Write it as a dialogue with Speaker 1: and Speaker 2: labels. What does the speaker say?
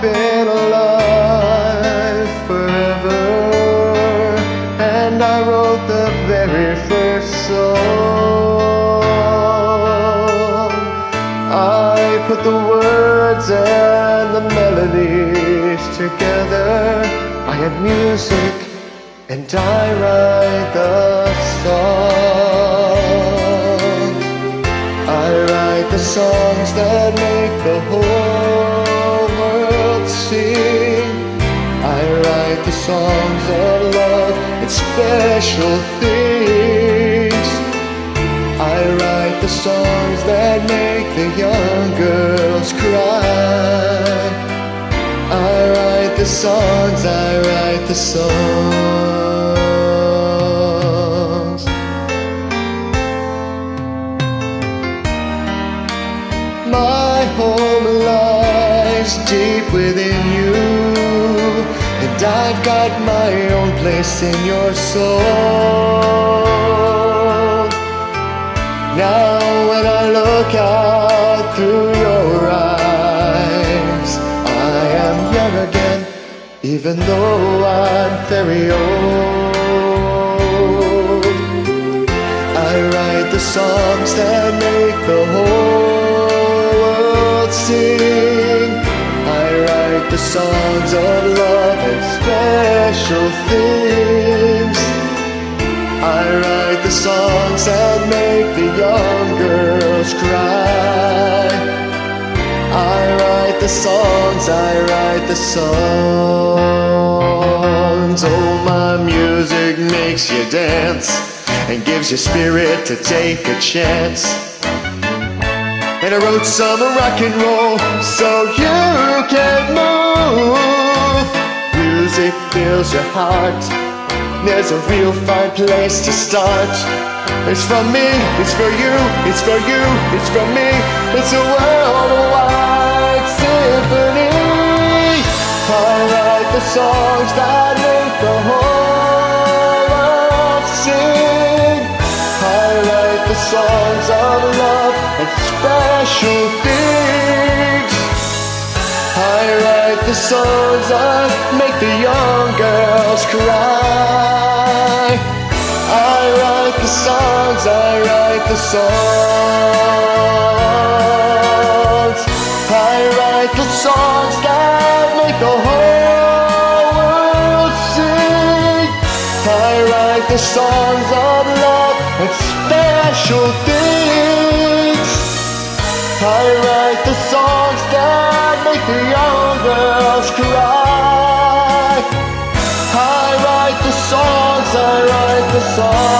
Speaker 1: been alive forever, and I wrote the very first song. I put the words and the melodies together. I had music, and I write the songs. I write the songs that make the whole the songs of love and special things. I write the songs that make the young girls cry. I write the songs, I write the songs. My home lies deep within you, and I've got my own place in your soul. Now, when I look out through your eyes, I am young again, even though I'm very old. I write the songs that make the whole world sing. I write the songs of love special things. I write the songs that make the young girls cry. I write the songs, I write the songs. Oh, my music makes you dance and gives you spirit to take a chance. And I wrote some rock and roll so you can move. Music fills your heart. There's a real fine place to start. It's for me, it's for you, it's for you, it's for me. It's a worldwide symphony. I write the songs that make the whole world sing. I write the songs of love and special things. The songs that make the young girls cry. I write the songs, I write the songs. I write the songs that make the whole world sing. I write the songs of love and special things. I write the songs cry. I write the songs, I write the songs.